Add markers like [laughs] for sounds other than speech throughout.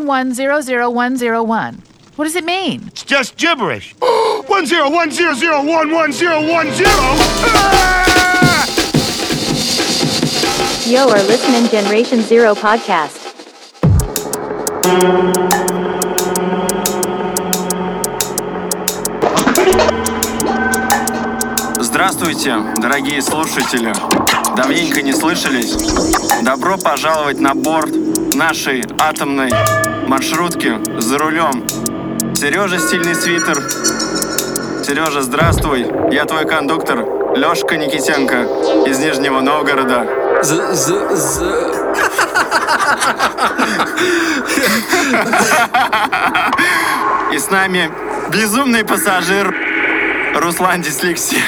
101100101. What does it mean? It's just gibberish. One zero one zero zero one one zero one zero. Ah! Yo are listening Generation Zero podcast. Здравствуйте, дорогие слушатели. Давненько не слышались. Добро пожаловать на борт нашей атомной маршрутки за рулем. Сережа стильный свитер. Сережа, здравствуй. Я твой кондуктор Лешка Никитенко из Нижнего Новгорода. З- з- з- И с нами безумный пассажир Руслан Дислексия.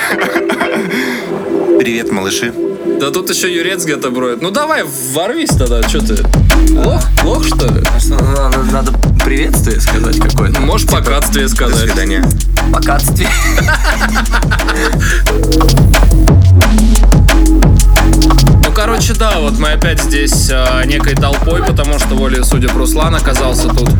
Привет, малыши. Да тут еще Юрец где-то броет. Ну давай, ворвись тогда, что ты? Лох? Лох, что ли? Надо, надо приветствие сказать какое-то. Можешь покатствие До сказать. свидания. Покатствие. Ну, короче, да, вот мы опять здесь а, некой толпой, потому что волей судеб Руслан оказался тут.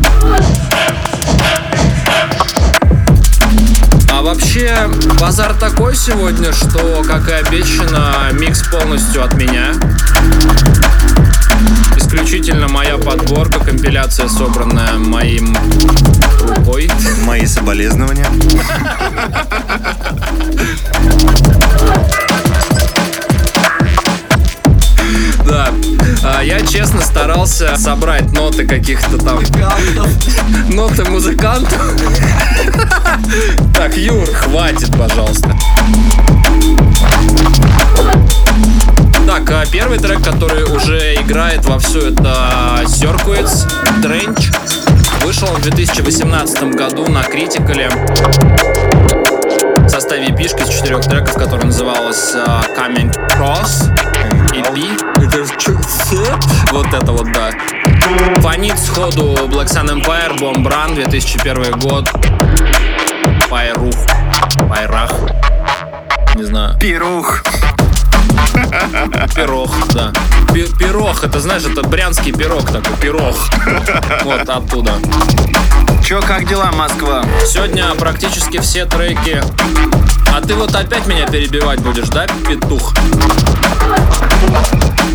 А вообще, базар такой сегодня, что, как и обещано, микс полностью от меня. Исключительно моя подборка, компиляция, собранная моим рукой. Мои соболезнования. Да. А, Я честно старался собрать ноты каких-то там ноты музыкантов. Так, Юр, хватит, пожалуйста. Так, а первый трек, который уже играет во все это Circuits, Trench. Вышел он в 2018 году на Критикале в составе эпишки из четырех треков, которая называлась а, Coming Cross EP. Это? Вот это вот, да. Фонит сходу Black Sun Empire, Bomb Run, 2001 год. Пайрух. Пайрах. Не знаю. Пирух. Пирог, да. Пи- пирог, это знаешь, это брянский пирог такой, пирог. Вот оттуда. Чё, как дела, Москва? Сегодня практически все треки. А ты вот опять меня перебивать будешь, да, петух?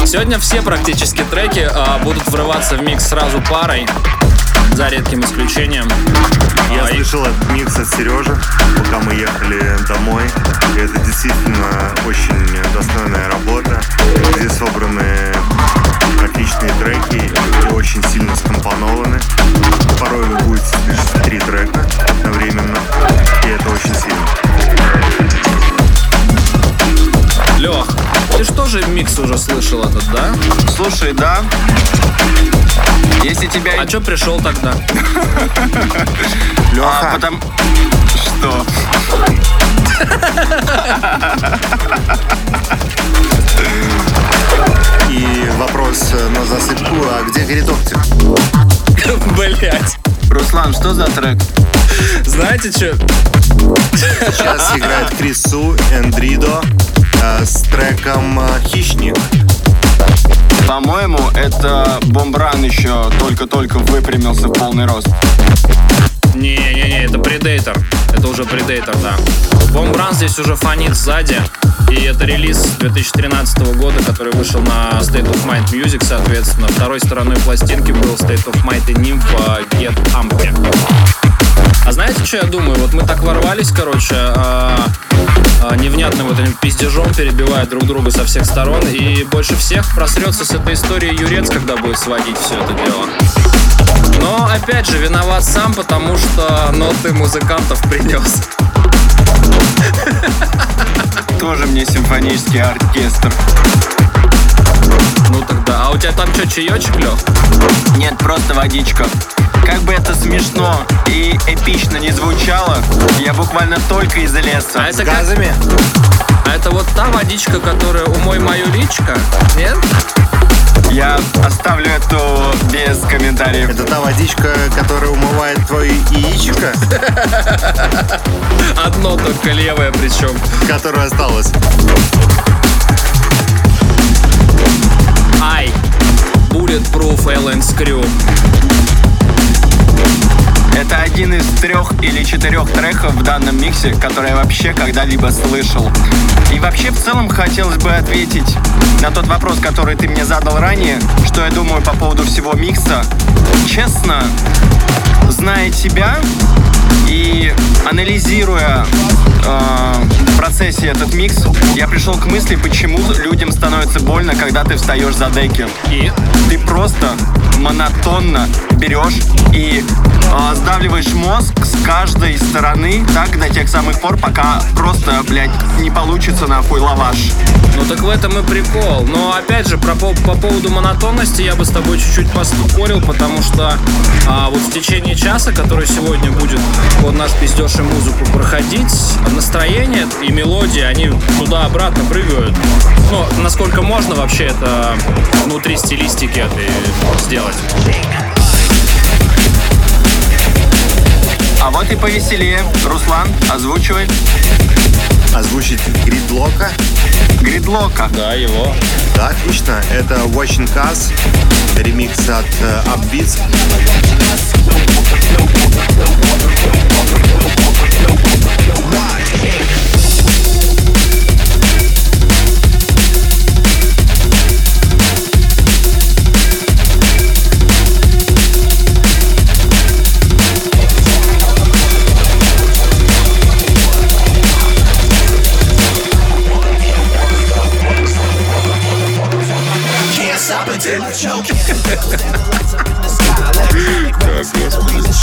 Сегодня все практически треки а, будут врываться в микс сразу парой, за редким исключением. Я А, слышал этот микс от Сережи, пока мы ехали домой. И это действительно очень достойная работа, где собраны отличные треки и очень сильно скомпонованы. Порой вы будете слышать три трека одновременно, и это очень сильно. Лех, ты что же микс уже слышал этот, да? Слушай, да? Если тебя... А чё пришел тогда? [laughs] А, Леха, потом... Что? и вопрос э, на засыпку, а где Гридоптик? [laughs] Блять. Руслан, что за трек? Знаете что? Сейчас играет Крису Эндридо треком э, «Хищник». По-моему, это Бомбран еще только-только выпрямился в полный рост. Не-не-не, это Predator. Это уже Predator, да. Бомбран здесь уже фонит сзади. И это релиз 2013 года, который вышел на State of Mind Music, соответственно. Второй стороной пластинки был State of Mind и Nymph Get Ampy. А знаете, что я думаю? Вот мы так ворвались, короче, а, а, невнятным вот этим пиздежом, перебивая друг друга со всех сторон. И больше всех просрется с этой историей Юрец, когда будет сводить все это дело. Но, опять же, виноват сам, потому что ноты музыкантов [laughs] принес. Тоже мне симфонический оркестр. Ну тогда, а у тебя там что, чаечек, Лех? Нет, просто водичка. Как бы это смешно и эпично не звучало, я буквально только из леса. А это как- А это вот та водичка, которая умой мою личка? Нет? Я оставлю это без комментариев. Это та водичка, которая умывает твое яичко, [laughs] Одно только левое причем. которое осталось. I. Bulletproof Allen Screw. Это один из трех или четырех треков в данном миксе, который я вообще когда-либо слышал. И вообще в целом хотелось бы ответить на тот вопрос, который ты мне задал ранее, что я думаю по поводу всего микса. Честно, зная тебя и анализируя э, в процессе этот микс, я пришел к мысли, почему людям становится больно, когда ты встаешь за деки. И Ты просто монотонно берешь и э, сдавливаешь мозг с каждой стороны так до тех самых пор, пока просто, блядь, не получится нахуй лаваш. Ну так в этом и прикол. Но опять же, про, по, по поводу монотонности я бы с тобой чуть-чуть поспорил, потому что а, вот в течение часа, который сегодня будет под наш пиздеж и музыку проходить, настроение и мелодии, они туда-обратно прыгают. Ну, насколько можно вообще это внутри стилистики этой сделать. А вот и повеселее. Руслан, озвучивай. Озвучить гридлока. Гридлока. Да, его. Да, отлично. Это Watching Us, ремикс от э, Upbeats.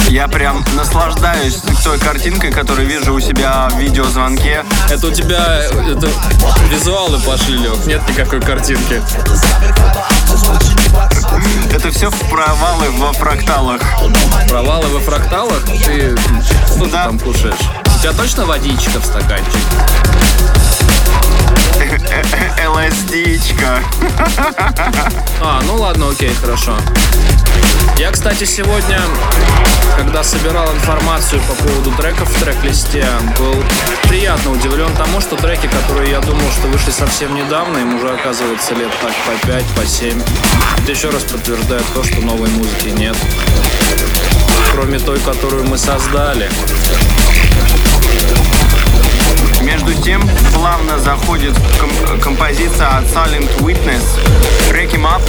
Я прям наслаждаюсь той картинкой, которую вижу у себя в видеозвонке. Это у тебя это, визуалы пошли, Лех. Нет никакой картинки. Это все провалы во фракталах. Провалы во фракталах? Ты что ты Да. там кушаешь? У тебя точно водичка в стаканчике? [laughs] [laughs] А, ну ладно, окей, хорошо. Я, кстати, сегодня, когда собирал информацию по поводу треков в трек-листе, был приятно удивлен тому, что треки, которые я думал, что вышли совсем недавно, им уже оказывается лет так по 5, по 7. Это еще раз подтверждает то, что новой музыки нет. Кроме той, которую мы создали. Между тем, плавно заходит ком- композиция от Silent Witness Break Him Up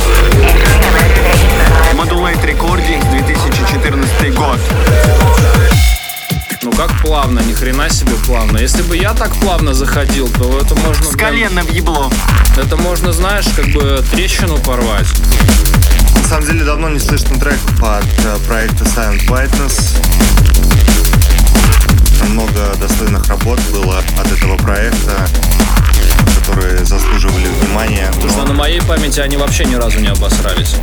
Modulate Recordings 2014 год. Ну как плавно, ни хрена себе плавно. Если бы я так плавно заходил, то это можно... С колена в ебло. Это можно, знаешь, как бы трещину порвать. На самом деле давно не слышно треков от э, проекта Silent Whiteness. Много достойных работ было от этого проекта, которые заслуживали внимания. Потому что на моей памяти они вообще ни разу не обосрались.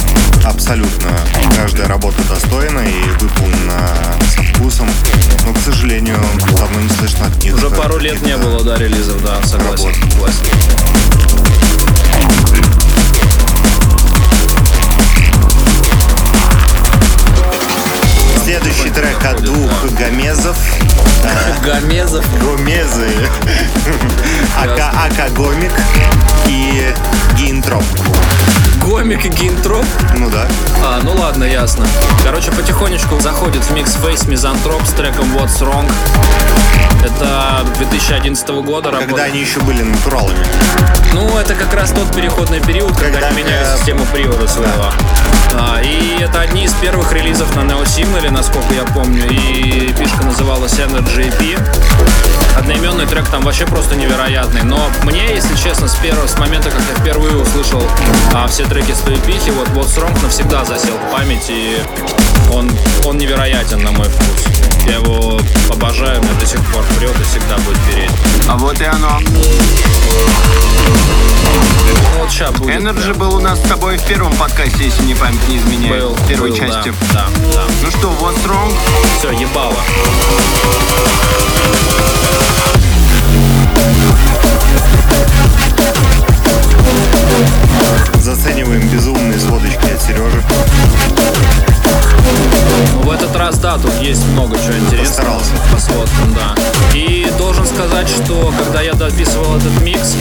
Абсолютно. Каждая работа достойна и выполнена со вкусом. Но, к сожалению, давно не слышно от них. Уже пару лет не было, да, релизов, да, согласен. Работ. согласен. Следующий трек от двух гомезов. Гомезов. Гомезы. Ака, Ака Гомик и Гинтроп. Гомик и Гинтроп. Ну да. А, ну ладно, ясно. Короче, потихонечку заходит в микс Face Мизантроп с треком What's Wrong. Это 2011 года Когда работа. они еще были натуралами. Ну, это как раз тот переходный период, когда, Когда, они меняли э, систему привода своего. А, и это одни из первых релизов на Neo Signal, насколько я помню. И пишка называлась Energy EP. Одноименный трек там вообще просто невероятный. Но мне, если честно, с первого, с момента, как я впервые услышал а, все треки с той эпихи, вот What's Wrong навсегда засел в память, и он, он невероятен на мой вкус. Я его обожаю, мне до сих пор прет и всегда будет переть. А вот и оно. Вот сейчас будет. Прям. был у нас с тобой в первом подкасте, если мне память не изменяет. Был, в первой был, да, части. Да, да. Ну что, what's wrong? Все, ебало. Зацениваем безумные сводочки от Сережи. В этот раз Да, тут есть много чего интересного Постарался. по сводкам, да. И должен сказать, что когда я дописывал этот микс,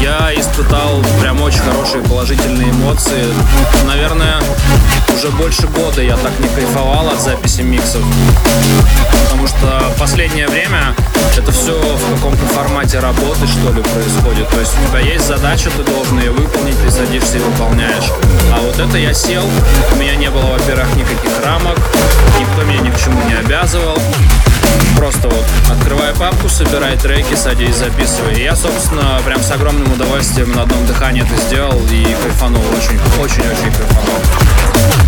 я испытал прям очень хорошие положительные эмоции. Наверное, уже больше года я так не кайфовал от записи миксов. Потому что последнее время это все в каком-то формате работы, что ли, происходит. То есть у тебя есть задача, ты должен ее выполнить, ты садишься и выполняешь. А вот это я сел, у меня не было, во-первых, никаких рамок, никто меня ни к чему не обязывал. Просто вот открывай папку, собирай треки, садись, записывай. И я, собственно, прям с огромным удовольствием на одном дыхании это сделал и кайфанул. Очень, очень-очень кайфанул.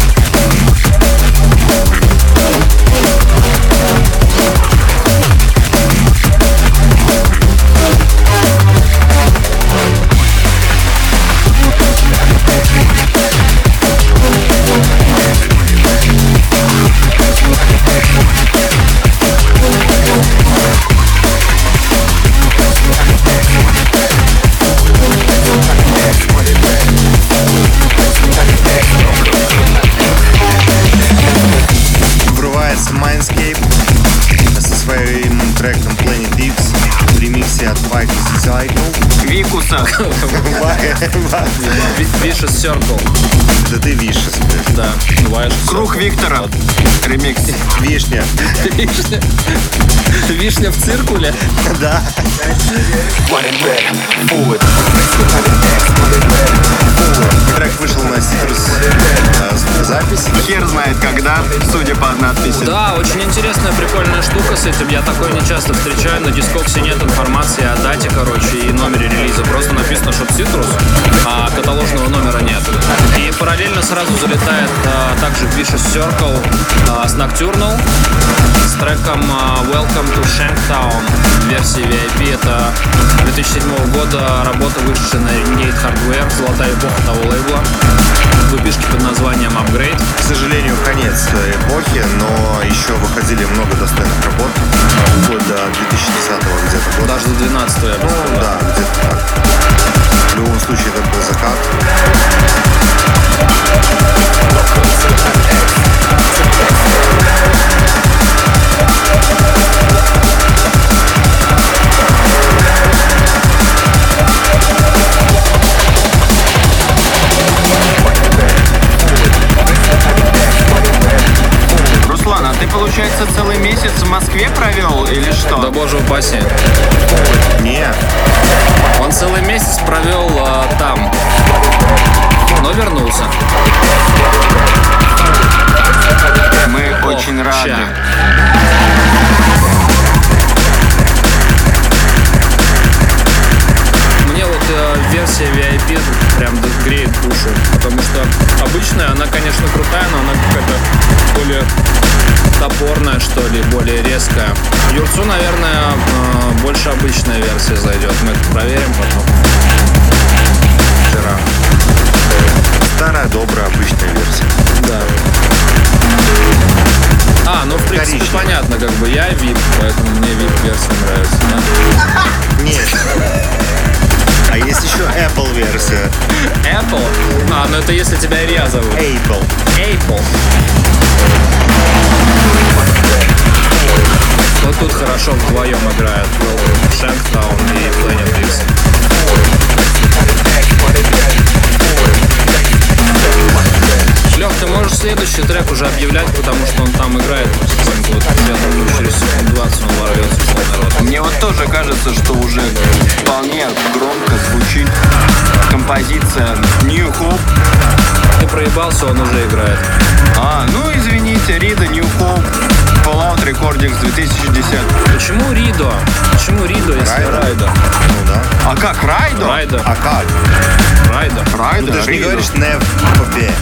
Vicious Circle, Да ты вишес, да. Vicious Круг. Виктора. Ремикс. Вишня. Вишня. Вишня в циркуле. Да. Трек вышел на Citrus э, звукозапись. Хер знает когда, судя по надписи. Да, очень интересная, прикольная штука с этим. Я такое не часто встречаю. На дискоксе нет информации о дате, короче, и номере релиза. Просто написано, что Citrus, а каталожного номера нет. И параллельно сразу залетает а, также Vicious Circle а, с Nocturnal с треком а, Welcome to Shanktown версии VIP. Это 2007 года работа, вышедшая на Renegade Hardware, золотая эпоха того лейбла. В эпишке под названием Upgrade. К сожалению, конец эпохи, но еще выходили много достойных работ. Вплоть до 2010 где-то года. Даже до 12 я бы Ну сказал. да, где-то так. В любом случае, это был закат. Руслан, а ты, получается, целый месяц в Москве провел или что? Да боже упаси. Не, Он целый месяц провел а, там, но вернулся. Мы очень рады. ща. Мне вот э, версия VIP прям греет душу, потому что обычная, она, конечно, крутая, резкая. Юрцу, наверное, э, больше обычная версия зайдет. Мы это проверим потом. Вчера. старая, добрая, обычная версия. Да. А, ну в принципе Коричневый. понятно, как бы я VIP, поэтому мне VIP версия нравится. да. Нет. А есть еще Apple версия. Apple? А, ну это если тебя Илья зовут. Apple. Apple. Вот тут хорошо вдвоем играют Shanktown и Planet X. Лех, ты можешь следующий трек уже объявлять, потому что он там играет я думаю, через секунд 20 он ворвется в рот. Мне вот тоже кажется, что уже вполне громко звучит композиция New Hope. Ты проебался, он уже играет. А, ну извините, Рида New Hope. Fallout Recordings 2010. Почему Ридо? Почему Ридо, если Райдо. Райдо? Ну да. А как, Райдо? Райдо. А как? Райдо. Райдо, Ну ты же не говоришь Нев Попе.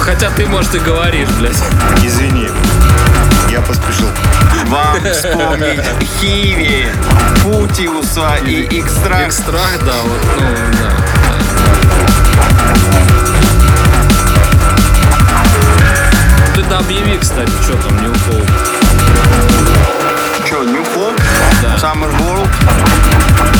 Хотя ты, может, и говоришь, блядь. Извини. Я поспешил. Вам [laughs] вспомнить Хиви, Путиуса и Экстракт. Экстракт, да, вот, ну, да. Ты да объяви, кстати, что там, не укол. Че, New Hope? Да. Summer World.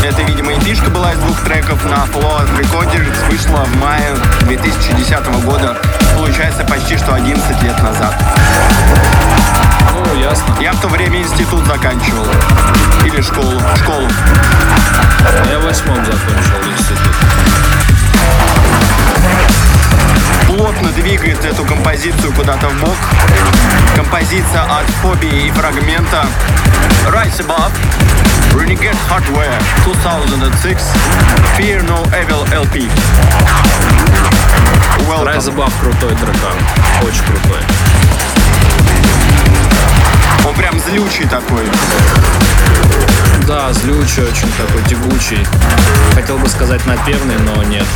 Это, видимо, и фишка была из двух треков на Fallout Recordings. Вышла в мае 2010 года. получается почти что 11 лет назад. Ну, ясно. Я в то время институт заканчивал. Или школу. Школу. Я в восьмом закончил институт. Плотно двигает эту композицию куда-то в бок. Композиция от фобии и фрагмента. Rise Above. Renegade Hardware 2006. Fear No Evil LP. Welcome. Rise Above крутой трекан. Очень крутой. Он прям злючий такой. Да, злючий, очень такой тягучий. Хотел бы сказать напевный, но нет.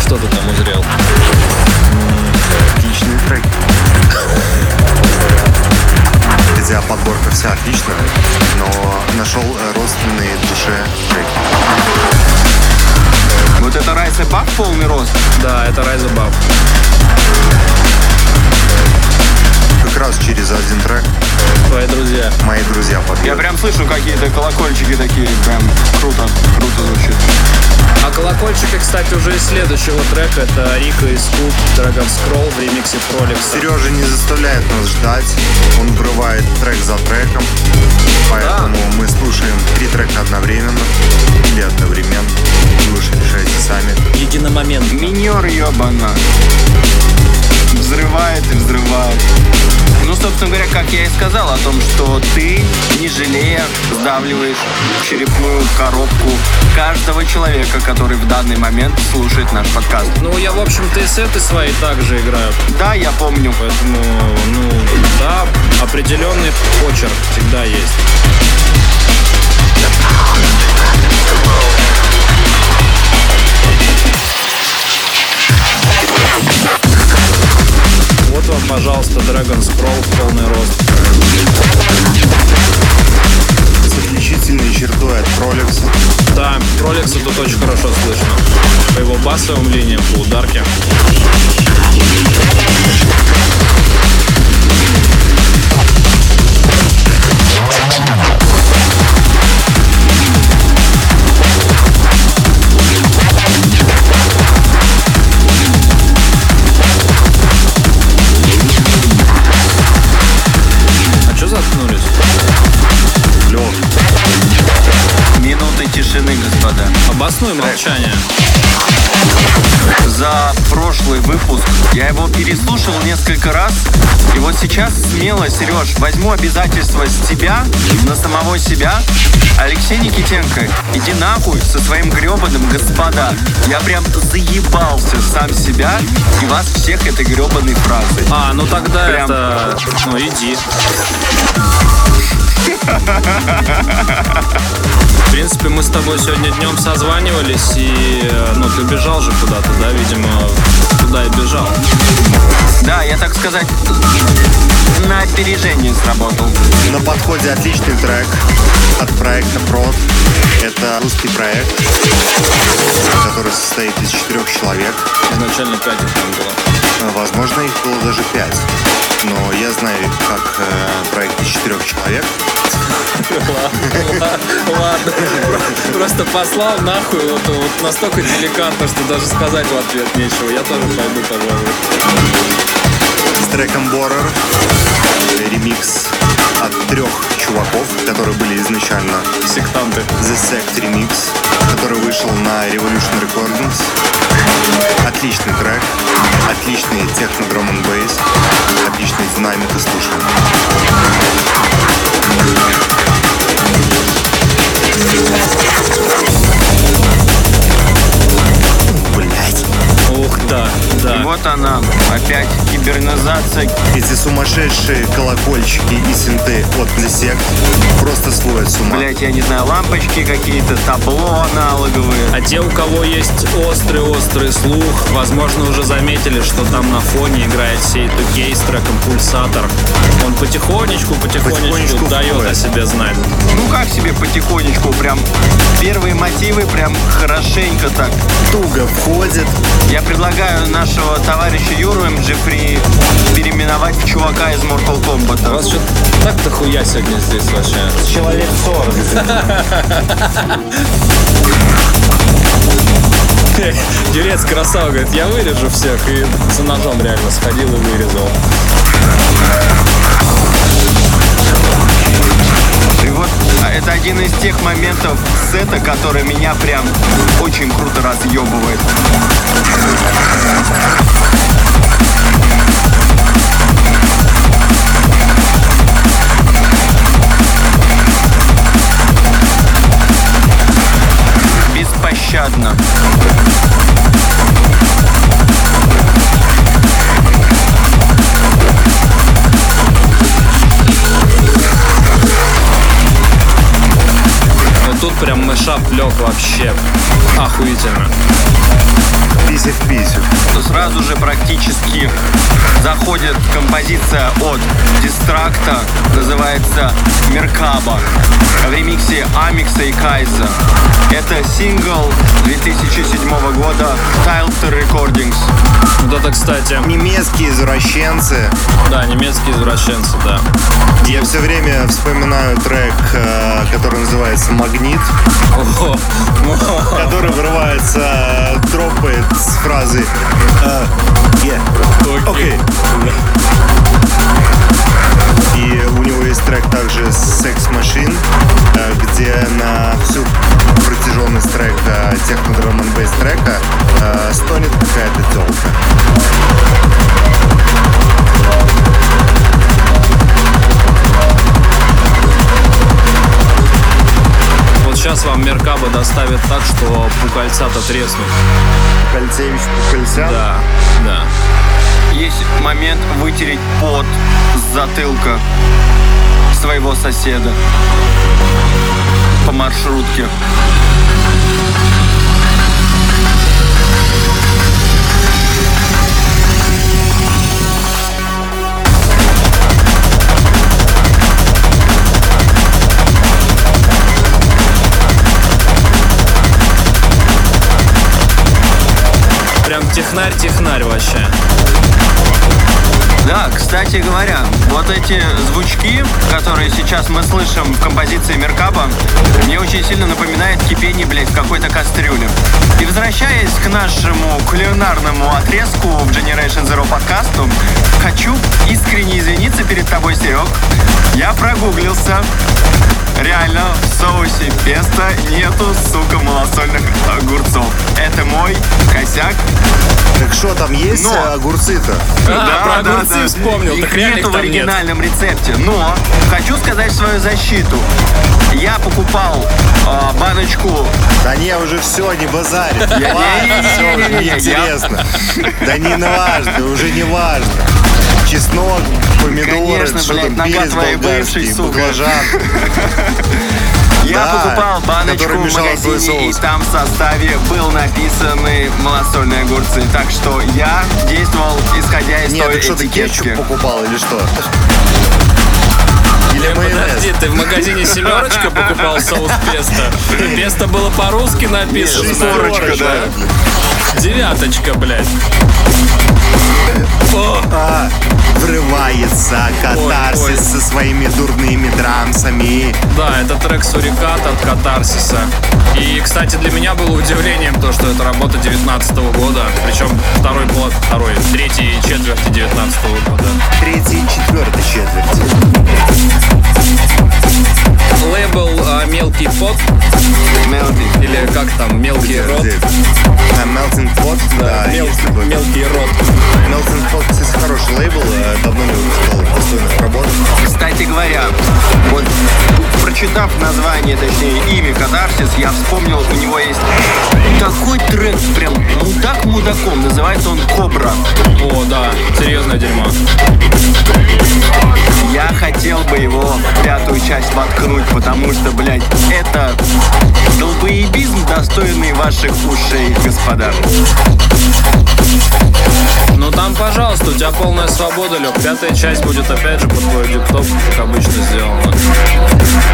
Что ты там узрел? Отличные треки. Хотя подборка вся отличная, но нашел э, родственные душе треки. Вот это Rise Above полный рост. Да, это Rise Above. Раз через один трек Твои друзья. мои друзья Я подбили. прям слышу какие-то колокольчики такие. Прям круто. Круто звучит. А колокольчики, кстати, уже из следующего трека. Это Рика и Скуп, Dragon Scroll в ремиксе Пролекса. Сережа не заставляет нас ждать, он врывает трек за треком, поэтому мы слушаем три трека одновременно или одновременно. Вы уж решайте сами. Единомомент. Минер ебана. Взрывает и взрывает. Ну, собственно говоря, как я и сказал о том, что ты, не жалея, сдавливаешь черепную коробку каждого человека, который в данный момент слушает наш подкаст. Ну, я, в общем-то, и сеты свои также играю. Да, я помню. Поэтому, ну, да, определенный почерк всегда есть. Его переслушал несколько раз. И вот сейчас смело, Сереж, возьму обязательство с тебя на самого себя. Алексей Никитенко, иди нахуй со своим гребаным господа. Я прям заебался сам себя и вас всех этой гребаной фразой. А, ну тогда Прям. это... Ну, иди. В принципе, мы с тобой сегодня днем созванивались, и, э, ну, ты бежал же куда-то, да, видимо, туда и бежал. Да, я так сказать, на опережение сработал. На подходе отличный трек от проекта Прод. Это русский проект, который состоит из четырех человек. Изначально пять их там было. Возможно, их было даже пять. Но я знаю, как э, проект из четырех человек. Ладно, Про- просто послал нахуй, вот настолько деликатно, что даже сказать в ответ нечего. Я тоже пойду, пожалуй. с треком Борер. Ремикс от трех чуваков, которые были изначально Сектанты. The Sect Remix, который вышел на Revolution Recordings. Отличный трек, отличный техно драм н бейс, отличный динамик и слушаем. Блять. Ух, да, И да. вот она, опять кибернизация. Эти сумасшедшие колокольчики и синты от Sect просто сводят с ума. Блять, я не знаю, лампочки какие-то, табло аналоговые. А те, у кого есть острый-острый слух, возможно, уже заметили, что там на фоне играет сей Тукей с треком «Пульсатор». Он потихонечку, потихонечку, Потихонечку дает о себе знать. Ну как себе потихонечку, прям первые мотивы прям хорошенько так. Туго входит. Я предлагаю нашего товарища Юру МГ переименовать в чувака из Mortal У Kombat. вас что так дохуя сегодня здесь вообще? Человек 40. [laughs] Юрец красава, говорит, я вырежу всех. И за ножом реально сходил и вырезал. Вот а, это один из тех моментов сета, который меня прям очень круто разъебывает. Беспощадно. Прям мышап лег вообще охуительно. Сразу же практически заходит композиция от Дистракта, называется Меркаба, в ремиксе Амикса и Кайза. Это сингл 2007 года Tilter Recordings. Вот это, кстати, Немецкие извращенцы. да, немецкие извращенцы, да. Я все время вспоминаю трек, э, который называется «Магнит», который вырывается, э, дропает с фразы э, «Yeah, Окей. окей». И у него есть трек также «Sex Machine», э, где на всю протяженность трека, техно драм бейс трека, э, стонет какая-то телка. Сейчас вам Меркаба доставит так, что пукальца-то треснут. Кольцевич Пукальця. Да, да. Есть момент вытереть пот с затылка своего соседа по маршрутке. Прям технарь-технарь вообще. Да, кстати говоря, вот эти звучки, которые сейчас мы слышим в композиции Меркаба, мне очень сильно напоминает кипение, блядь, в какой-то кастрюле. И возвращаясь к нашему кулинарному отрезку в Generation Zero подкасту, хочу искренне извиниться перед тобой, Серег. Я прогуглился. Реально, соусе песто нету, сука, малосольных огурцов. Это мой косяк. Так что там есть Но. э, огурцы-то? А, про огурцы вспомнил, Их так нету в там нет. оригинальном рецепте. Но хочу сказать свою защиту. Я покупал а, баночку. Да не, уже все, не базарь. Я- Ладно, все, уже не-не-не-не, я- неинтересно. Да не важно, уже не важно. Чеснок, помидоры, Конечно, что блядь, там, нога перец твоей болгарский, бывшей, сука. баклажан. Я Да, покупал баночку в магазине, и там в составе был написаны малосольные огурцы. Так что я действовал исходя из Нет, той так что ты этикетки. кетчуп покупал или что? Или Подожди, ты в магазине «Семерочка» покупал соус песто? Песто было по-русски написано. Шестерочка, да. Девяточка, блядь. О, А, врывается катарсис ой. со своими дурными драмсами. да, это трек «Сурикат» от Катарсиса. И, кстати, для меня было удивлением то, что это работа 19 года. Причем второй плод, второй, третьей четверти 19 года. Третья и четвертая четверть. Лейбл а, «Мелкий пот» Melody. или как там, «Мелкий рот». А, Melting Pot, да, Мел- есть такой. мелкий рот. Melting Pot, кстати, хороший лейбл, э, давно не выпускал достойных работ. Кстати говоря, вот прочитав название, точнее имя Катарсис, я вспомнил, у него есть такой трек, прям мудак мудаком, называется он Кобра. О, да, серьезное дерьмо. Я хотел бы его пятую часть воткнуть, потому что, блядь, это долбоебизм, достойный ваших ушей, господа. Ну там, пожалуйста, тебя полная свобода, Лёг. Пятая часть будет опять же под твой диктоп, как обычно сделано.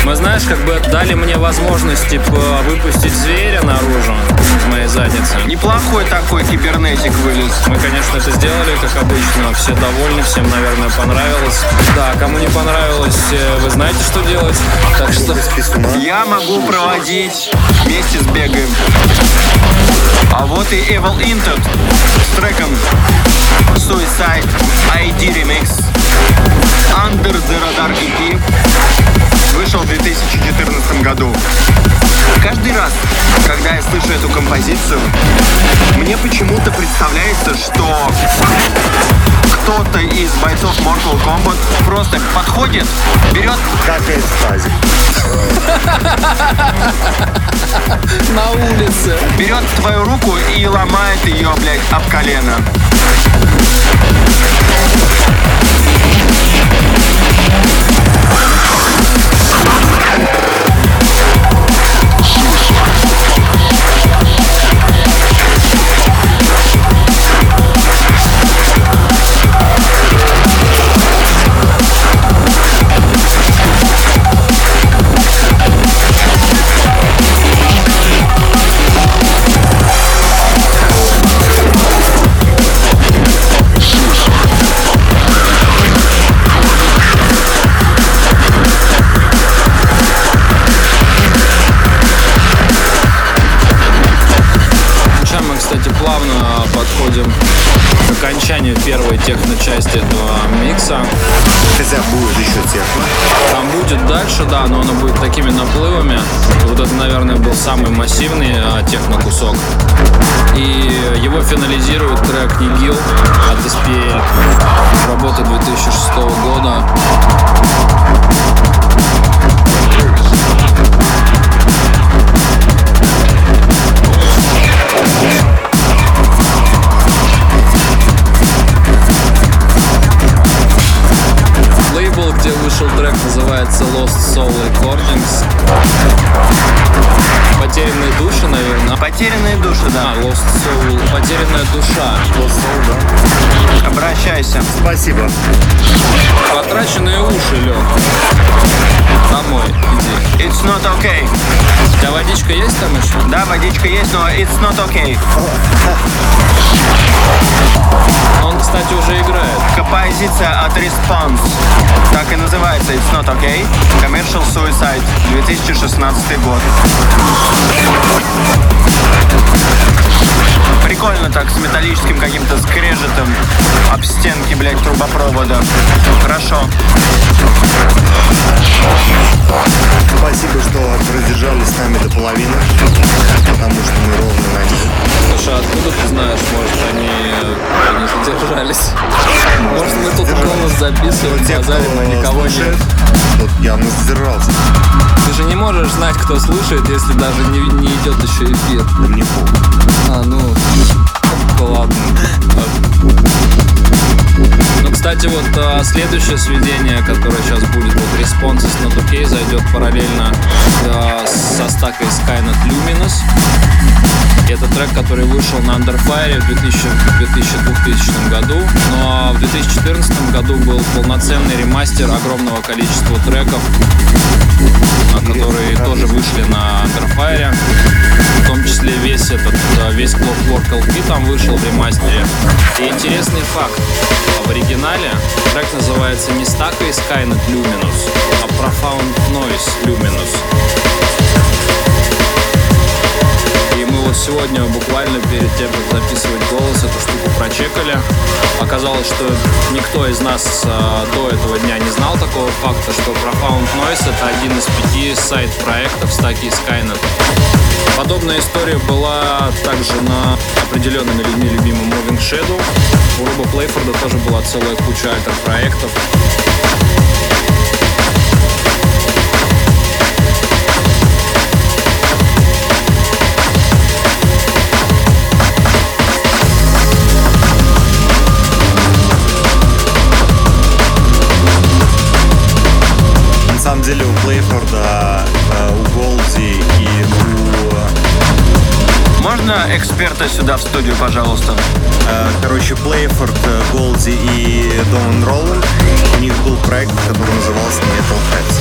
Мы, знаешь, как бы дали мне возможность, типа, выпустить зверя наружу из моей задницы. Неплохой такой кибернетик вылез. Мы, конечно, это сделали, как обычно. Все довольны, всем, наверное, понравилось. Да, кому не понравилось, вы знаете, что делать. Так что... Я могу проводить вместе с бегаем. А вот и Evil Intent с треком Suicide ID Remix Under the Radar EP вышел в 2014 году. Каждый раз, когда я слышу эту композицию, мне почему-то представляется, что кто-то из бойцов Mortal Kombat просто подходит, берет Как экстази. На улице. берет твою руку и ломает ее, блядь, об колено. Сейчас техно-части этого микса. Хотя будет еще техно. Там будет дальше, да, но оно будет такими наплывами. Вот это, наверное, был самый массивный а, техно-кусок. И его финализирует трек Нигил от SPL. Работа 2006 года. Лейбл, где вышел трек, называется Lost Soul Recordings. Потерянные души, наверное. Потерянные души, да. А, Lost Soul. Потерянная душа. Lost Soul, да. Обращайся. Спасибо. Потраченные уши, Лёг. Домой, иди. It's not okay. У тебя водичка есть там еще? Да, водичка есть, но it's not okay. Он, кстати, уже играет. Композиция от Response. Так и называется It's not okay. Commercial Suicide. 2016 год. Прикольно так, с металлическим каким-то скрежетом об стенки, блядь, трубопровода. Хорошо. Спасибо, что продержались с нами до половины, потому что мы ровно начали. Слушай, а откуда ты знаешь, может, они э, не задержались? Может, мы тут голос записываем, Те, кто базарим, а никого слушает, нет. тот явно задержался. Ты же не можешь знать, кто слушает, если даже не, не идет еще эфир. Да мне похуй. А, ну ладно. Ну, кстати, вот а, следующее сведение, которое сейчас будет, вот Responses Not OK, зайдет параллельно а, со стакой Skynet Luminous. Это трек, который вышел на Under Fire в 2000, 2000 году. Но в 2014 году был полноценный ремастер огромного количества треков, а, которые тоже вышли на Under Fire. В том числе весь этот, весь Clockwork LP там вышел в ремастере. И интересный факт. В оригинале трек называется не Stacca и Skynet Luminous, а Profound Noise Luminous. Вот сегодня буквально перед тем, как записывать голос, эту штуку прочекали. Оказалось, что никто из нас э, до этого дня не знал такого факта, что Profound Noise это один из пяти сайт-проектов стаки Skynet. Подобная история была также на определенными людьми любимом Moving Shadow. У Роба Плейфорда тоже была целая куча альтер-проектов. Самом деле у Плейфорда, э, у Голди и у... Можно Можно эксперта сюда в студию, пожалуйста? Э, Короче, Плейфорд, э, Голди и Дон Роланд, у них был проект, который назывался Metal Heads.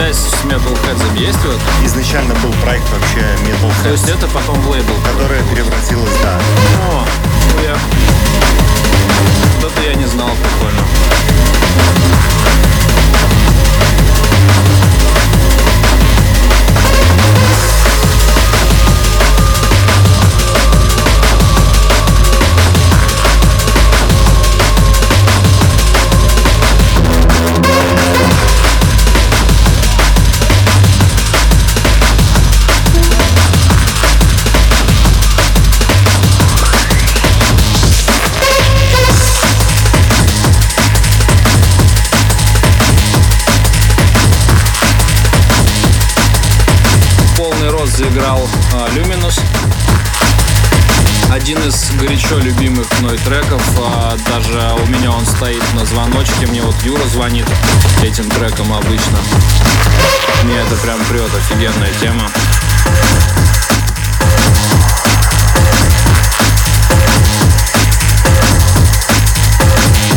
Связь с Metalheads есть вот? Изначально был проект вообще Metal То есть это потом в лейбл. которая превратилась, да. О, я... Вот это я не знал, прикольно. А, Luminous. Один из горячо любимых мной треков, а, даже у меня он стоит на звоночке, мне вот Юра звонит этим треком обычно. Мне это прям прет, офигенная тема.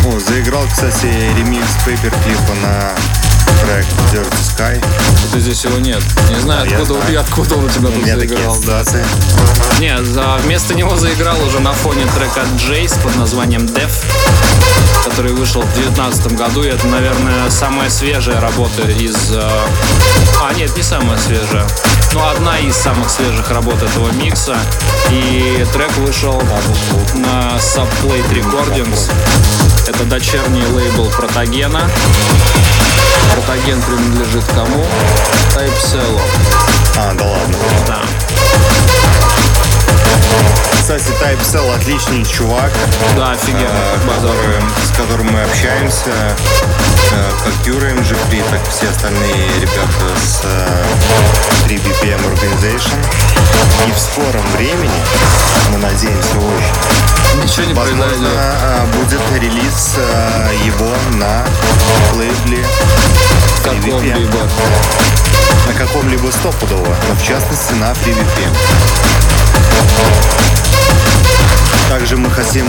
О, заиграл, кстати, ремикс Пейперклипа на трек Dirty Sky. Ты здесь его нет. Не знаю, Я откуда, знаю. откуда он у тебя У тут меня такие заиграл. ассоциации. Не, за, вместо него заиграл уже на фоне трека Джейс под названием Def, который вышел в 2019 году. И это, наверное, самая свежая работа из... э, А, нет, не самая свежая. Но одна из самых свежих работ этого микса. И трек вышел на Subplate Recordings. Это дочерний лейбл Протагена. Протаген принадлежит кому? Cello. А, да ладно. Да. Кстати, Type Cell отличный чувак, Да, офигенно. э, который- с которым мы общаемся, как Юра MG3, так и все остальные ребята с э, 3BPM Organization. И в скором времени, мы надеемся очень, Ничего не возможно, произойдет. э, будет релиз его на лейбле. Каком-либо. На каком-либо стопудово, но в частности на FreeVPN. Также мы хотим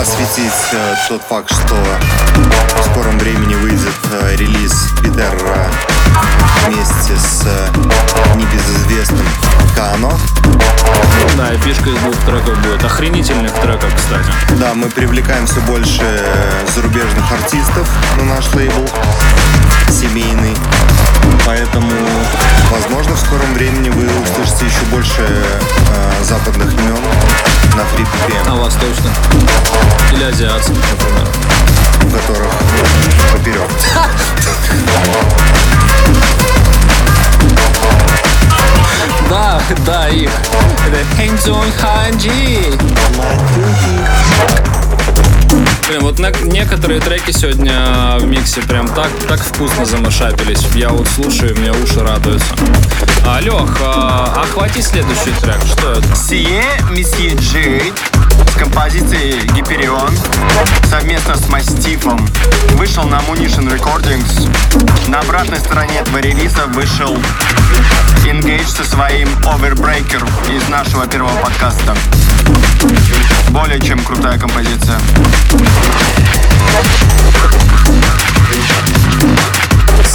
осветить э, тот факт, что в скором времени выйдет э, релиз Бидерра вместе с И фишка из двух треков будет. Охренительных треков, кстати. Да, мы привлекаем все больше э, зарубежных артистов на наш лейбл семейный. Поэтому, возможно, в скором времени вы услышите еще больше э, западных имен на FreePPM, А восточных. Или азиатских, например. которых поперек. [laughs] Да, да, их. Это Хэнзон Ханджи. Блин, вот на- некоторые треки сегодня в миксе прям так, так вкусно замышапились. Я вот слушаю, меня уши радуются. А, Лех, а, охвати следующий трек. Что это? Сие Месье Джей с композицией Гиперион совместно с Мастифом вышел на Munition Recordings. На обратной стороне этого релиза вышел Engage со своим Overbreaker из нашего первого подкаста. Более чем крутая композиция.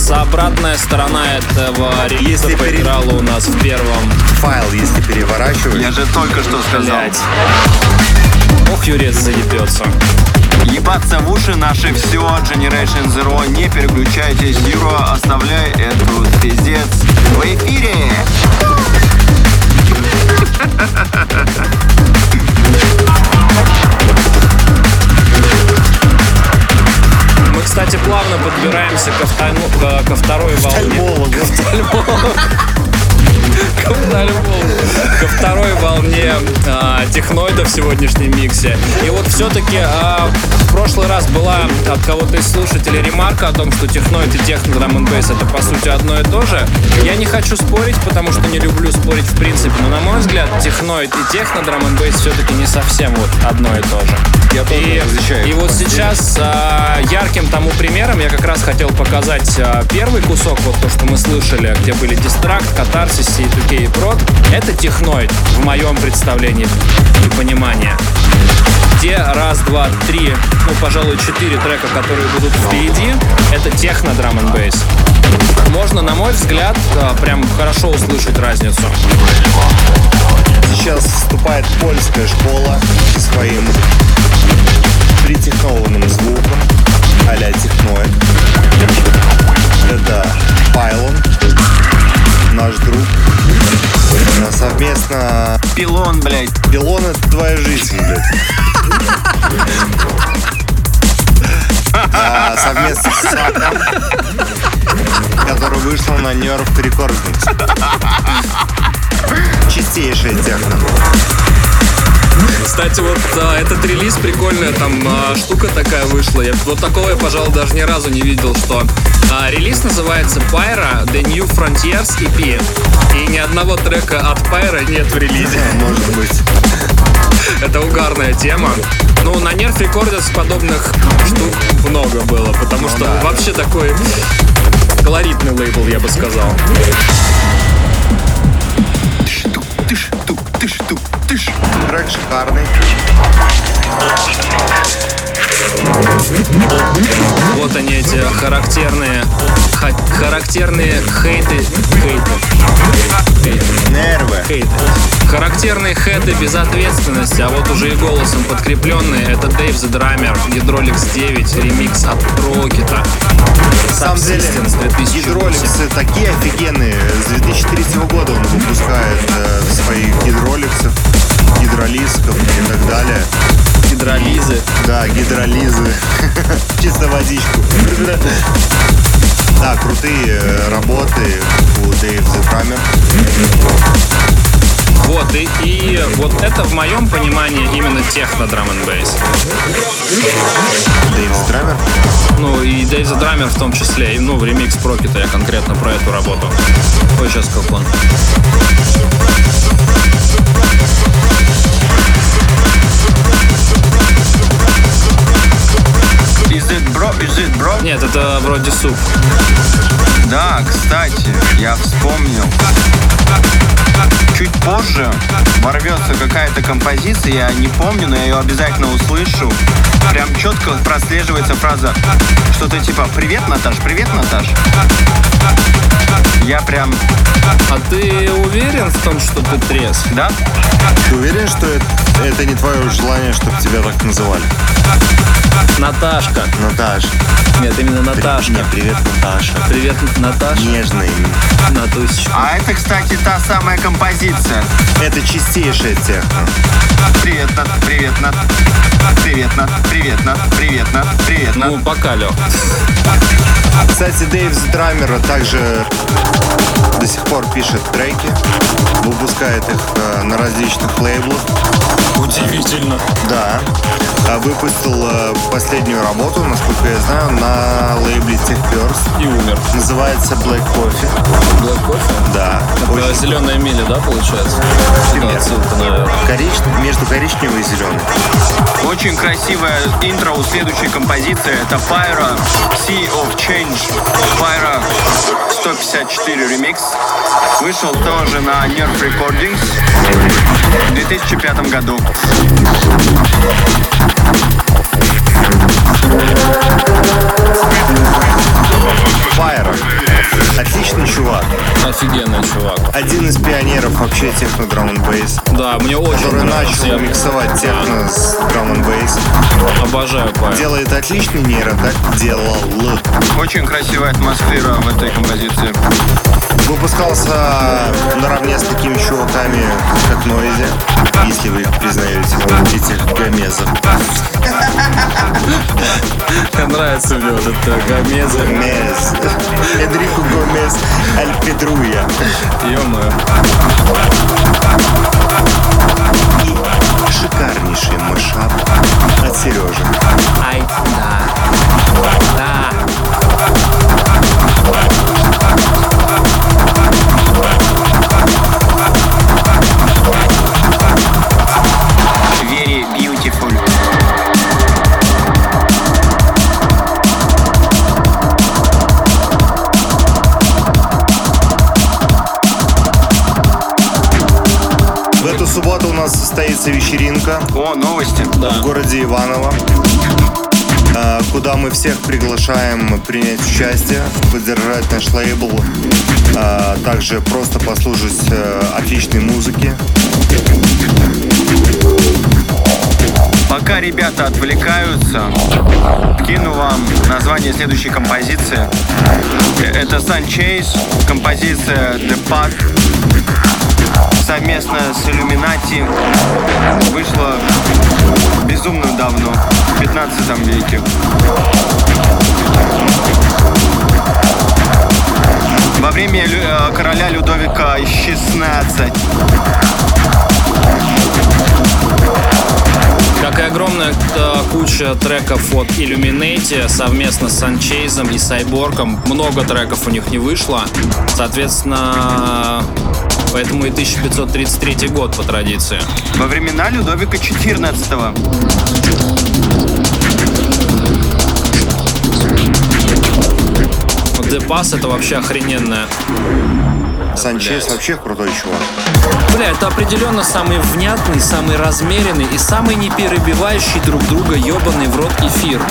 С обратная сторона этого релиза Если пере- поиграла у нас в первом. Файл, если переворачивать, Я же только что сказал. Блять. Ох, Юрец заебется. Ебаться в уши наши все, Generation Zero, не переключайтесь, Юра, оставляй эту пиздец в эфире. Мы, кстати, плавно подбираемся ко, втому- ко- ко второй волне. Ко. Ко второй волне а, техноида в сегодняшнем миксе. И вот все-таки В прошлый раз была от кого-то из слушателей ремарка о том, что техноид и техно драм н бейс это по сути одно и то же. Я не хочу спорить, потому что не люблю спорить в принципе, но на мой взгляд техноид и техно драм н бейс все-таки не совсем вот одно и то же. Я И, различаю. и вот сейчас а, ярким тому примером я как раз хотел показать а, первый кусок, вот то, что мы слышали, где были дистракт, катарсис и 2K и прод. Это техноид в моем представлении и понимании. Где раз, два, три, ну, пожалуй, четыре трека, которые будут впереди, это техно драм н бейс. Можно, на мой взгляд, а, прям хорошо услышать разницу. Сейчас вступает польская школа своим притехнованным звуком а-ля техноид. Это Пайлон, наш друг. Э, Совместно Пилон, блядь. Пилон это твоя жизнь, блядь. А, совместно с Саком, который вышел на Nerf Recordings. Чистейшая техно. Кстати, вот а, этот релиз прикольная, там а, штука такая вышла. Я, вот такого я, пожалуй, даже ни разу не видел, что а, релиз называется Pyra The New Frontiers EP. И ни одного трека от Pyra нет в релизе. Может быть. Это угарная тема. Ну, на Nerf Recordings подобных штук много было, потому что да. вообще такой колоритный лейбл, я бы сказал. Тыш. Трек шикарный. Вот они эти характерные ха- характерные хейты хейты хейты Нервы. хейты. Характерные хеты без ответственности, а вот уже и голосом подкрепленные, это Дэйв the Drummer, Hydraulics 9, ремикс от Прокита. На самом деле, Subsistence 2008. гидроликсы такие офигенные. С 2003 года он выпускает э, своих гидроликсов, гидролисков и так далее. Гидролизы. Да, гидролизы. [laughs] Чисто водичку. Да, крутые э, работы у Дэйв. Вот, и, и вот это в моем понимании именно техно драм н бейс. Дэйв Drummer. Ну и Дэйв Drummer в том числе, и, ну в ремикс Прокита я конкретно про эту работу. Ой, сейчас как он. It bro? Is it bro? Нет, это вроде суп. Да, кстати, я вспомнил. Чуть позже ворвется какая-то композиция, я не помню, но я ее обязательно услышу. Прям четко прослеживается фраза что-то типа «Привет, Наташ, привет, Наташ». Я прям, А ты уверен в том, что ты трезв? да? Ты уверен, что это, это не твое желание, чтобы тебя так называли? Наташка. Наташ. Нет, именно Наташка. Не, привет, Наташа. Привет, Наташа. Именно. Натусечка. А это, кстати, та самая композиция. Это чистейшая техно. Привет, Нат, привет, Нат. Привет, Нат, привет, Нат, привет, Нат, привет, Нат. Ну, пока, Лёх. Кстати, Дэйв Drummer также до сих пор пишет треки, выпускает их э, на различных лейблах. Удивительно. Да. А Выпустил э, последнюю работу, насколько я знаю, на лейбле Tech First. И умер. Называется Black Coffee. Black кофе? Да. Это Очень зеленая миля, да, получается? Примерно. отсылка, наверное. корич- между коричневой и зеленой. Очень красивое интро у следующей композиции. Это Pyro Sea of Change. Pyro 154 ремикс. Вышел тоже на Nerf Recordings в 2005 году. Fire. Отличный чувак. Офигенный чувак. Один из пионеров вообще техно драм н бейс. Да, мне очень Который нравится. начал Я миксовать техно с драм н бейс. обожаю Пай. Делает отличный нейро, так делал. Очень красивая атмосфера в этой композиции выпускался наравне с такими чуваками, как Нойзи, если вы их признаете, этих гомезов. [laughs] Нравится мне вот это Гомеза. Гомез. Эдрико Гомез Альпедруя. Ё-моё. шикарнейший мышап от Сережи. Ай, да. Да. Состоится вечеринка О, новости. в городе Иваново, э, куда мы всех приглашаем принять участие, поддержать наш лейбл, э, также просто послушать э, отличной музыки. Пока ребята отвлекаются, кину вам название следующей композиции. Э, Это Sun Chase, композиция The Path. Совместно с Illuminati вышла безумно давно, в 15 веке. Во время э, короля Людовика XVI. Как и огромная э, куча треков от Illuminati совместно с Санчейзом и Сайборгом. Много треков у них не вышло. Соответственно, поэтому и 1533 год по традиции. Во времена Людовика XIV. Вот The Pass это вообще охрененная. Санчес блядь. вообще крутой чувак. Бля, это определенно самый внятный, самый размеренный и самый не перебивающий друг друга ебаный в рот эфир.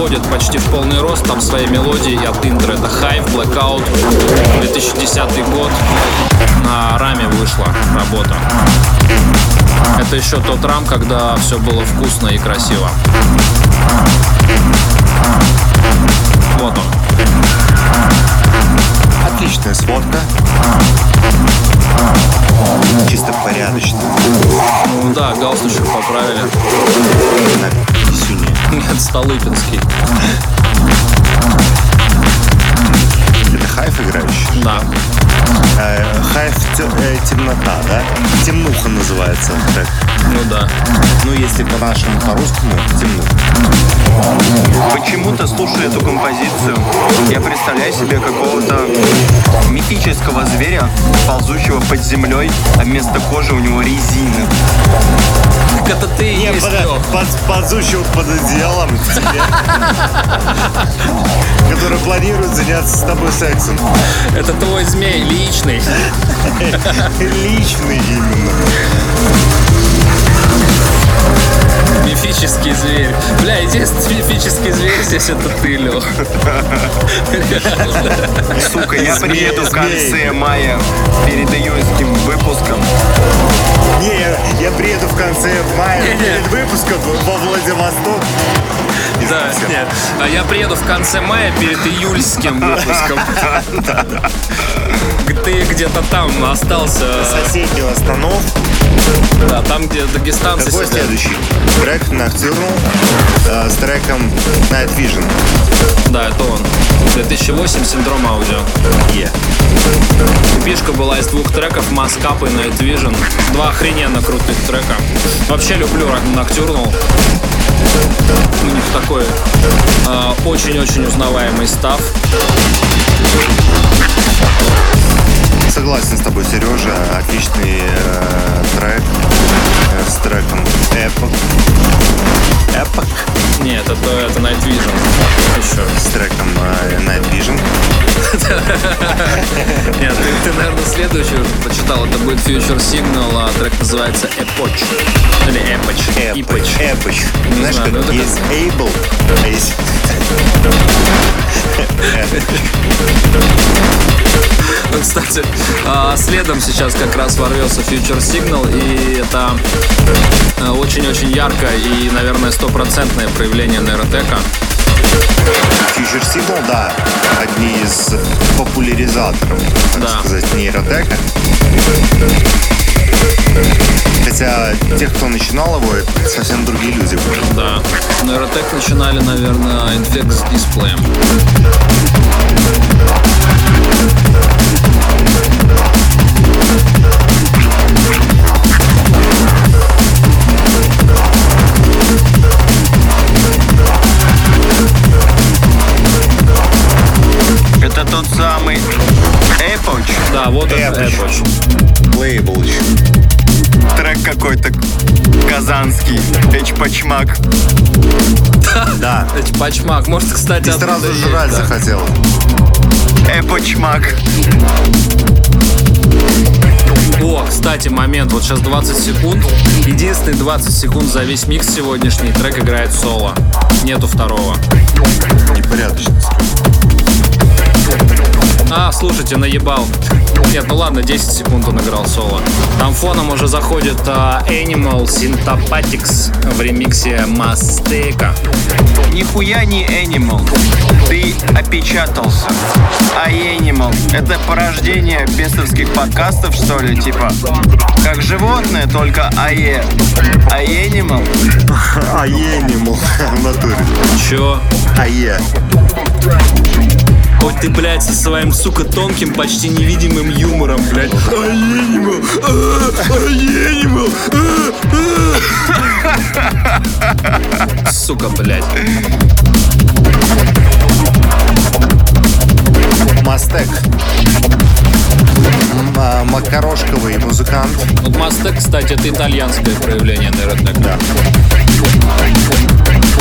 Заходит почти в полный рост, там своей мелодией от интро. Это Hive, Blackout, 2010 год. На раме вышла работа. Это еще тот рам, когда все было вкусно и красиво. Вот он. Отличная сводка. Чисто порядочно. Ну да, галстучек поправили. Нет, Столыпинский. Это хайф играющий? Да. Э, хайф те- э, темнота, да? Темнуха называется трек. Ну да. Ну, если по-нашему, по-русскому, темнуха. Почему-то, слушая эту композицию, я представляю себе какого-то мифического зверя, ползущего под землей, а вместо кожи у него резина. Так это ты и Не, есть, под, под, подзущего под одеялом [laughs] который планирует заняться с тобой сексом. Это твой змей личный. Личный именно. Мифический зверь. Бля, единственный мифический зверь здесь это ты, Лех. Сука, я приеду в конце мая перед июньским выпуском. Не, я, я приеду в конце мая перед выпуском во Владивосток. Да, нет. А я приеду в конце мая перед июльским [laughs] выпуском. Ты где-то там остался. Соседнюю остановку. Да, там, где дагестанцы Какой сидят. следующий? Трек Nocturnal э, с треком Night Vision. Да, это он. 2008 синдром аудио. Е. Пишка была из двух треков Маскап и Night Vision. Два охрененно крутых трека. Вообще люблю Nocturnal. У них такой э, очень-очень узнаваемый став. Согласен с тобой, Сережа. Отличный э, трек э, с треком Epoch. Epoch Нет, это, это Night Vision. Еще. с [laughs] Нет, ты, ты, наверное, следующую уже прочитал. Это будет Future Signal, а трек называется Epoch. Или Epoch. Epoch. Epoch. Знаешь, знаю, как есть Able, [laughs] а есть... Ну, кстати, следом сейчас как раз ворвется Future Signal, и это а, очень-очень яркое и, наверное, стопроцентное проявление нейротека. Future Signal, да, одни из популяризаторов, так Да. сказать, нейротека. Хотя те, кто начинал его, это совсем другие люди были. Да. Нейротек начинали, наверное, Infect с дисплеем. Это тот самый Эпоч? Да, вот это Эпоч. Лейблч. Трек какой-то казанский. Эчпачмак. Да. Эчпачмак. Может, кстати, Ты сразу жрать захотел. Эпочмак. О, кстати, момент, вот сейчас 20 секунд. Единственный 20 секунд за весь микс сегодняшний трек играет соло. Нету второго. Непорядочность. А, слушайте, наебал. Нет, ну ладно, 10 секунд он играл соло. Там фоном уже заходит а, Animal Syntopatics в ремиксе Мастека. Нихуя не Animal. Ты опечатался. А Animal — это порождение бестовских подкастов, что ли? Типа, как животное, только АЕ. А Animal? [laughs] А Animal [laughs] в натуре. Чё? АЕ. Хоть ты, блядь, со своим, сука, тонким, почти невидимым юмором, блядь. Аэнимал! Аэнимал! Сука, блядь. Мастек. А, Макарошковый музыкант. Вот Мастек, кстати, это итальянское проявление нейротека. Да.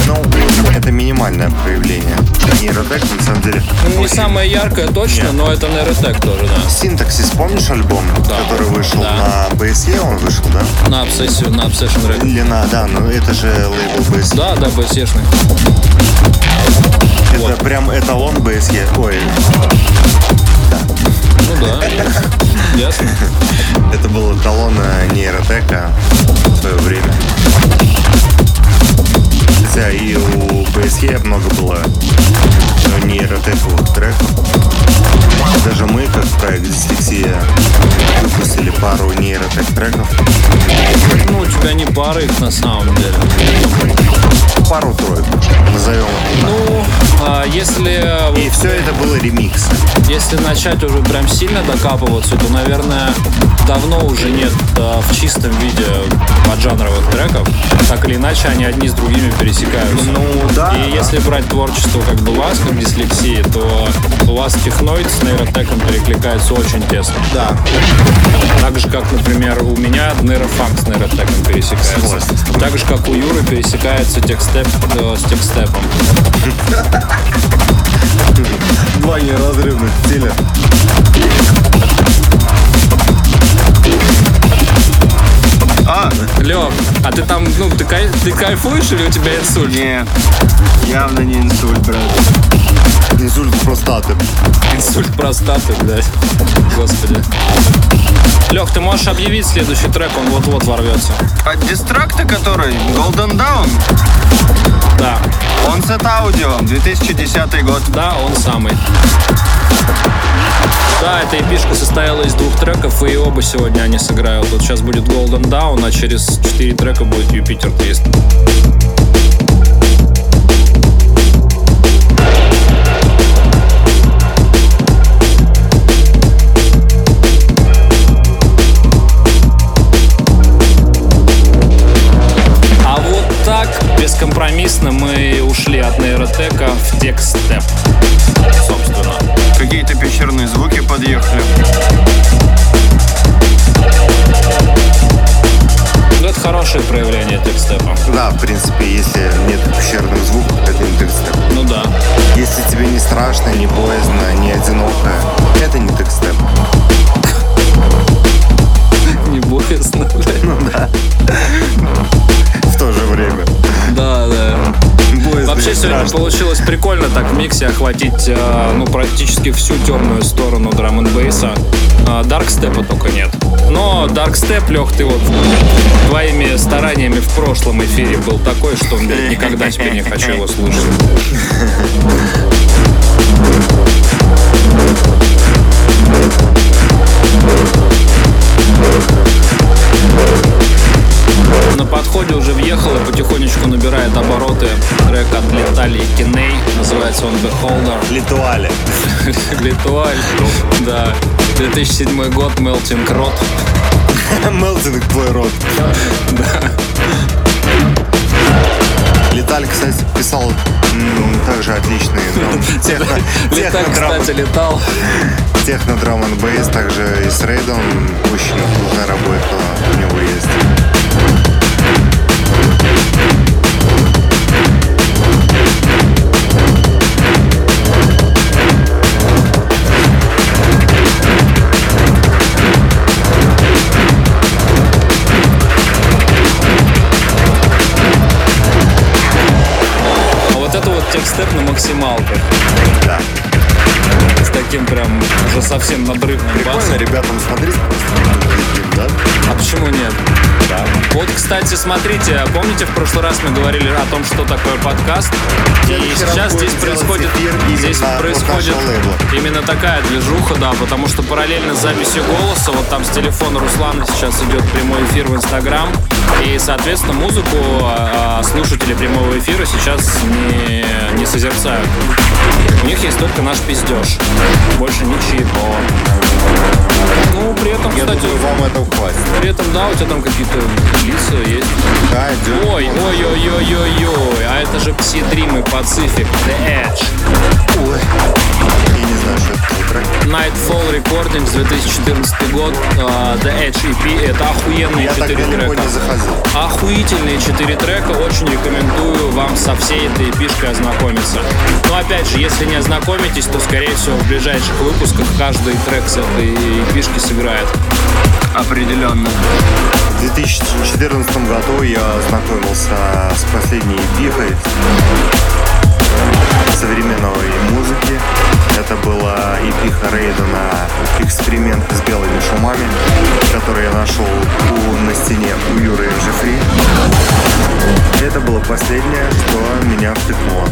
Ну, это минимальное проявление. Нейротек, на самом деле. Не самое яркое точно, но это нейротек тоже, да. Синтаксис, помнишь альбом, Да. который вышел Да. на BSE, он вышел, да? На обсессию, на Obsession Records. Или на, да, ну это же лейбл BSE. Да, да, BSE-шный. Это вот. прям эталон BSE. Ой, Ну да. [laughs] Ясно. это был эталон э, нейротека в свое время. Хотя и у BSE много было нейротековых треков. Даже мы, как проект Дислексия, выпустили пару нейротек треков. Ну, у тебя не пара их на самом деле. Пару-тройку, назовем это. Ну, а если И все это было ремикс. Если начать уже прям сильно докапываться, то, наверное, давно уже нет а, в чистом виде поджанровых треков. Так или иначе, они одни с другими пересекаются. Ну, да, И да. если брать творчество как бы вас, как дислексии, то у вас техноид с нейротеком перекликается очень тесно. Да. Так же, как, например, у меня нейрофанк с нейротеком пересекается. Согласен. Так же, как у Юры пересекается текстеп э, с текстепом. Два неразрывных стиля. А, Лёв, а ты там, ну, ты, кай- ты кайфуешь или у тебя инсульт? не, явно не инсульт, брат. Инсульт простаты. Инсульт простаты, блядь. Господи. Лех, ты можешь объявить следующий трек, он вот-вот ворвется. От а дистракта, который? Golden Down? Да. Он с аудио, 2010 год. Да, он самый. Да, эта эпишка состояла из двух треков, и оба сегодня они сыграют. Вот сейчас будет Golden Down, а через четыре трека будет Юпитер 300. Бескомпромиссно мы ушли от нейротека в текст-степ. Собственно. Какие-то пещерные звуки подъехали. Ну, это хорошее проявление текстепа. Да, в принципе, если нет пещерных звуков, это не текстеп. Ну да. Если тебе не страшно, не боязно, не одиноко, это не текстеп. [laughs] Не боязно, блядь. [laughs] В то же время. Да, да. Вообще сегодня страшно. получилось прикольно так в миксе охватить э, ну, практически всю темную сторону драм н бейса. Даркстепа только нет. Но Даркстеп, Лех, ты вот твоими стараниями в прошлом эфире был такой, что блядь, никогда теперь не хочу его слушать. На подходе уже въехал и потихонечку набирает обороты трек от Летали Киней. Называется он Beholder. Литуале. [laughs] Литуаль. Да. 2007 год, Melting Rot. [laughs] Мелтинг твой рот. Леталь, кстати, писал м, также отличные [laughs] драм. Техно, Леталь, кстати, летал. техно-драм н бейс, также и с рейдом очень крутая работа у него есть. Таким прям уже совсем надрывным Прикольно басом. ребятам смотреть. Да? А почему нет? Да. Вот, кстати, смотрите, помните, в прошлый раз мы говорили о том, что такое подкаст? И следующий раз сейчас здесь происходит, именно здесь происходит именно такая движуха, да, потому что параллельно с записью голоса, вот там с телефона Руслана сейчас идет прямой эфир в Инстаграм, и, соответственно, музыку а, а, слушатели прямого эфира сейчас не, не созерцают. У них есть только наш пиздеж, больше ничего. Ну, при этом, Я кстати, думаю, вам этого хватит. при этом, да, у тебя там какие-то лица есть. Да. Ой, ой, ой, ой, ой, ой, а это же Psy-Dream и Pacific, The Edge. Ой. Я не знаю, что это трек. Nightfall Recordings, 2014 год, а, The Edge EP, это охуенные Я так 4 далеко трека. не заходил. Охуительные 4 трека, очень рекомендую вам со всей этой эпишкой ознакомиться. Но опять же, если не ознакомитесь, то скорее всего в ближайших выпусках каждый трек с этой эпишки сыграет. Определенно. В 2014 году я ознакомился с последней эпихой современной музыки. Это была эпиха Рейдена «Эксперимент с белыми шумами», который я нашел у, на стене у Юры Джеффри. Это было последнее, что меня втыкнуло.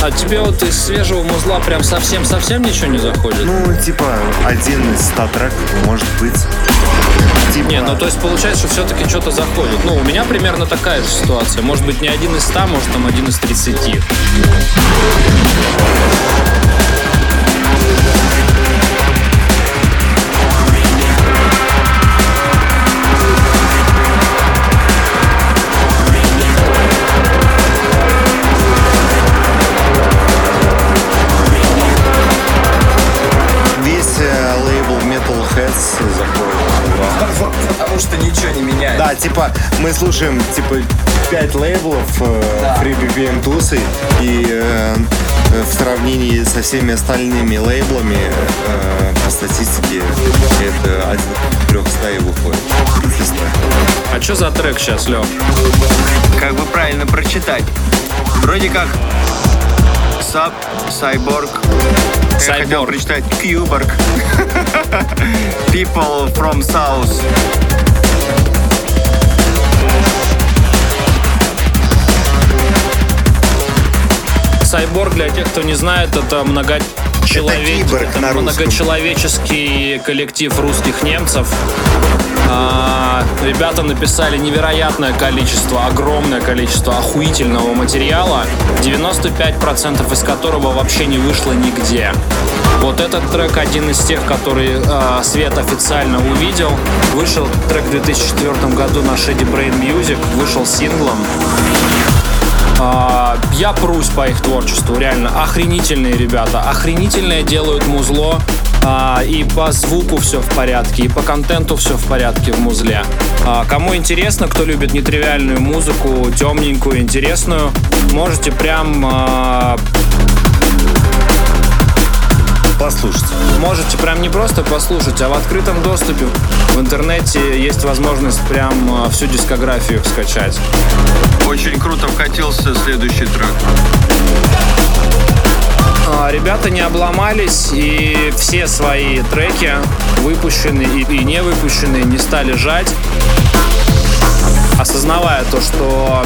А тебе вот из свежего музла прям совсем-совсем ничего не заходит? Ну, типа, один из ста треков, может быть. Типа, Не, ну то есть получается, что все-таки что-то заходит. Ну, у меня примерно такая же ситуация. Может быть, не один из ста, может, там один из тридцати. Мы слушаем, типа, пять лейблов э, Free BPM тусы, и э, в сравнении со всеми остальными лейблами э, по статистике это один к трех и выходит. А что за трек сейчас, Лё? Как бы правильно прочитать? Вроде как Саб, Сайборг. Я хотел прочитать Кьюборг. [laughs] People from South. Сайборг, для тех, кто не знает, это много человек- киборг это на русском. многочеловеческий коллектив русских немцев. А, ребята написали невероятное количество, огромное количество охуительного материала, 95% из которого вообще не вышло нигде. Вот этот трек один из тех, который а, Свет официально увидел. Вышел трек в 2004 году на Shady Brain Music, вышел синглом. А, я прусь по их творчеству, реально. Охренительные ребята. Охренительное делают музло. А, и по звуку все в порядке, и по контенту все в порядке в музле. А, кому интересно, кто любит нетривиальную музыку, темненькую, интересную, можете прям Послушайте. Можете прям не просто послушать, а в открытом доступе в интернете есть возможность прям а, всю дискографию скачать. Очень круто вкатился следующий трек. А, Ребята не обломались, и все свои треки, выпущенные и, и не выпущенные, не стали жать, осознавая то, что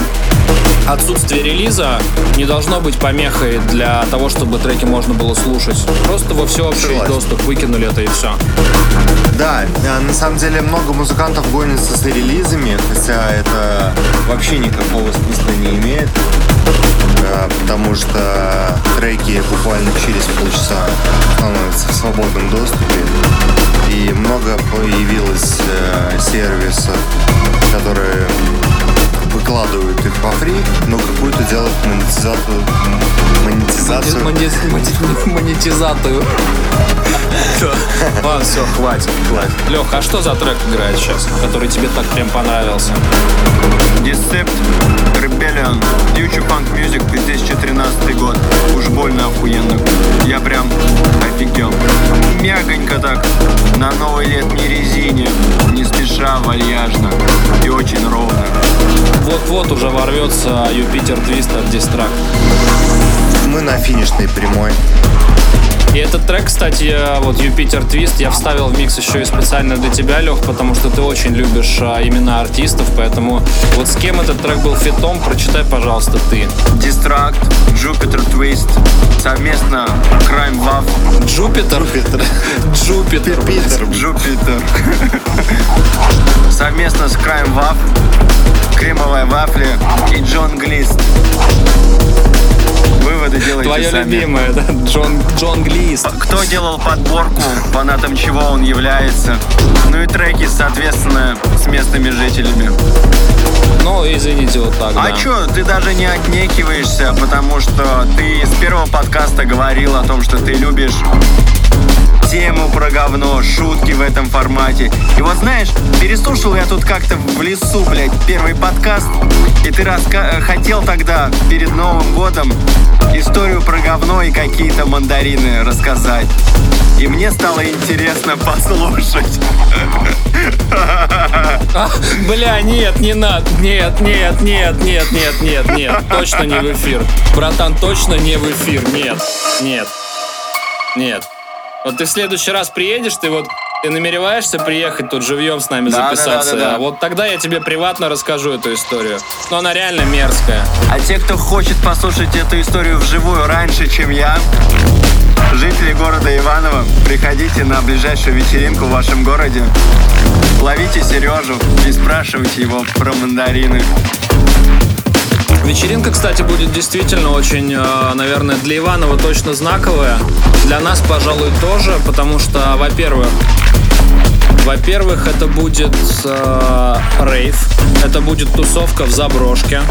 отсутствие релиза не должно быть помехой для того, чтобы треки можно было слушать. Просто во всеобщий Согласен. доступ выкинули это и все. Да, э, на самом деле много музыкантов гонятся с релизами, хотя это вообще никакого смысла не имеет, э, потому что треки буквально через полчаса становятся в свободном доступе, и много появилось э, сервисов, которые выкладывают их по фри, но какую-то делают монетизацию, монетизацию Монетизатую. Ладно, все, хватит. Лех, а что за трек играет сейчас, который тебе так прям понравился? Decept, Rebellion, Future Punk Music, 2013 год. Уж больно охуенно. Я прям офигел. Мягонько так, на новой летней резине, не спеша, вальяжно и очень ровно. Вот-вот уже ворвется Юпитер Твист от Дистрак. Мы на финишной прямой. И этот трек, кстати, я- вот Юпитер Твист, я вставил в микс еще и специально для тебя, Лех, потому что ты очень любишь а, имена артистов, поэтому вот с кем этот трек был фитом, прочитай, пожалуйста, ты. Дистракт, Jupiter Twist, совместно Crime Wave, Джупитер? Джупитер. [laughs] Питер. Jupiter. Совместно с Crime Wave, Кремовая вафля и Джон Глист. Выводы делайте Твое сами. любимое, да? Джон, Джон Глист. Кто делал подборку, фанатом чего он является. Ну и треки, соответственно, с местными жителями. Ну, извините, вот так, А да. чё, ты даже не отнекиваешься, потому что ты с первого подкаста говорил о том, что ты любишь тему про говно, шутки в этом формате. И вот знаешь, переслушал я тут как-то в лесу, блядь, первый подкаст, и ты раска- э, хотел тогда, перед Новым годом, историю про говно и какие-то мандарины рассказать. И мне стало интересно послушать. А, бля, нет, не надо. Нет, нет, нет, нет, нет, нет, нет. Точно не в эфир. Братан, точно не в эфир. Нет, нет, нет. Вот ты в следующий раз приедешь, ты вот ты намереваешься приехать тут живьем с нами Да, да, записаться. да, да, да. Вот тогда я тебе приватно расскажу эту историю. Но она реально мерзкая. А те, кто хочет послушать эту историю вживую раньше, чем я, жители города Иваново, приходите на ближайшую вечеринку в вашем городе, ловите Сережу и спрашивайте его про мандарины. Вечеринка, кстати, будет действительно очень, э, наверное, для Иванова точно знаковая. Для нас, пожалуй, тоже, потому что, во-первых, во-первых, это будет э, рейв, это будет тусовка в заброшке.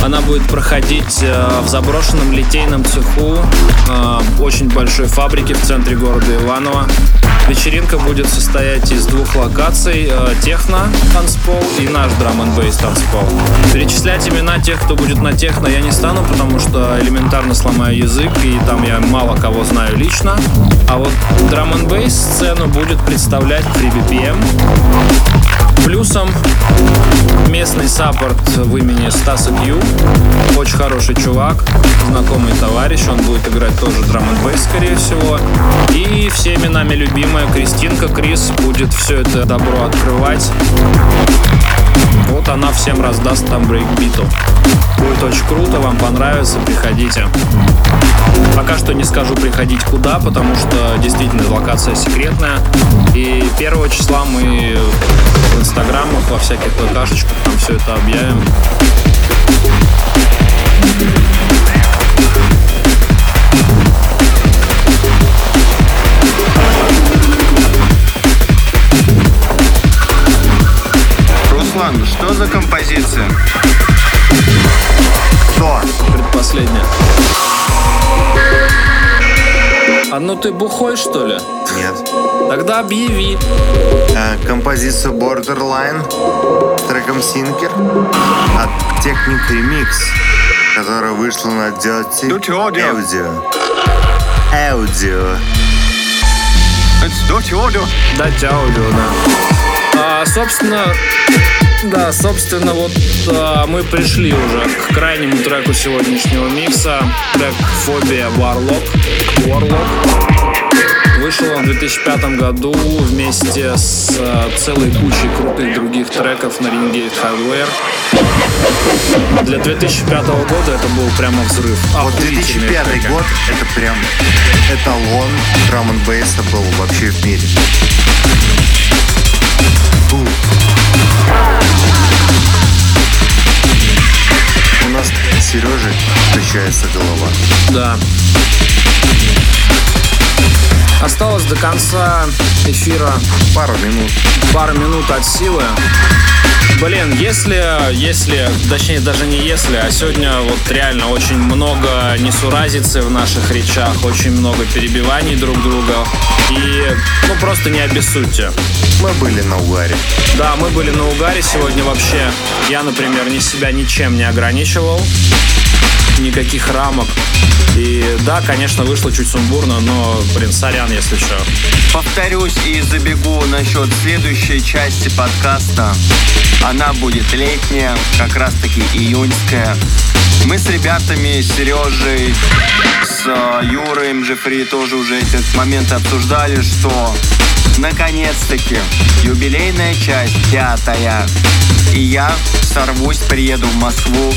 Она будет проходить э, в заброшенном литейном цеху э, очень большой фабрики в центре города Иваново. Вечеринка будет состоять из двух локаций э, техно танцпол и наш драм н танцпол. Перечислять имена тех, кто будет на техно, я не стану, потому что элементарно сломаю язык, и там я мало кого знаю лично. А вот драм н бейс сцену будет представлять FreeBPM. Плюсом местный саппорт в имени Стаса Кью. Очень хороший чувак, знакомый товарищ. Он будет играть тоже драм н бейс, скорее всего. И всеми нами любимая Кристинка Крис будет все это добро открывать. Вот она всем раздаст там брейкбиту. Будет очень круто, вам понравится, приходите. Пока что не скажу приходить куда, потому что действительно локация секретная. И первого числа мы в инстаграмах, во всяких ПКшечках там все это объявим. Руслан, что за композиция? Кто? Предпоследняя. А ну ты бухой, что ли? Нет. Тогда объяви. Э, композицию Borderline с треком Sinker от Technic Remix, которая вышла на Dirty Dirty Audio. Audio. Audio. Это Dirty Audio. Дать аудио, да. А, собственно, да, собственно, вот а, мы пришли уже к крайнему треку сегодняшнего микса. Трек Фобия Warlock. Warlock. Вышел он в 2005 году вместе с а, целой кучей крутых других треков на Ringate Hardware. Для 2005 года это был прямо взрыв. Вот Охуительные 2005 треки. год это прям эталон драм н был вообще в мире. Фу. У нас с Сережей качается голова. Да. Осталось до конца эфира Пару минут. пару минут от силы. Блин, если, если, точнее даже не если, а сегодня вот реально очень много несуразицы в наших речах, очень много перебиваний друг друга. И, ну, просто не обессудьте. Мы были на угаре. Да, мы были на угаре сегодня вообще. Я, например, ни себя ничем не ограничивал. Никаких рамок. И да, конечно, вышло чуть сумбурно, но, блин, сорян, если что. Повторюсь и забегу насчет следующей части подкаста. Она будет летняя, как раз таки июньская. Мы с ребятами, с Сережей, с э, Юрой МЖФри тоже уже этот момент обсуждали, что наконец-таки юбилейная часть, пятая. И я сорвусь, приеду в Москву,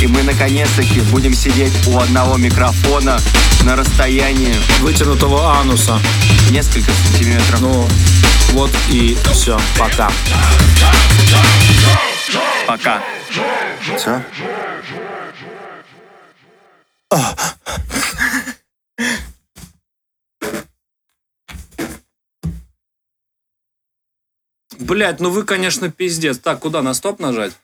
и мы наконец-таки будем сидеть у одного микрофона на расстоянии Вытянутого ануса. несколько сантиметров. Ну, вот и все. Пока. Пока. Все? Блять, ну вы, конечно, пиздец. Так, куда на стоп нажать?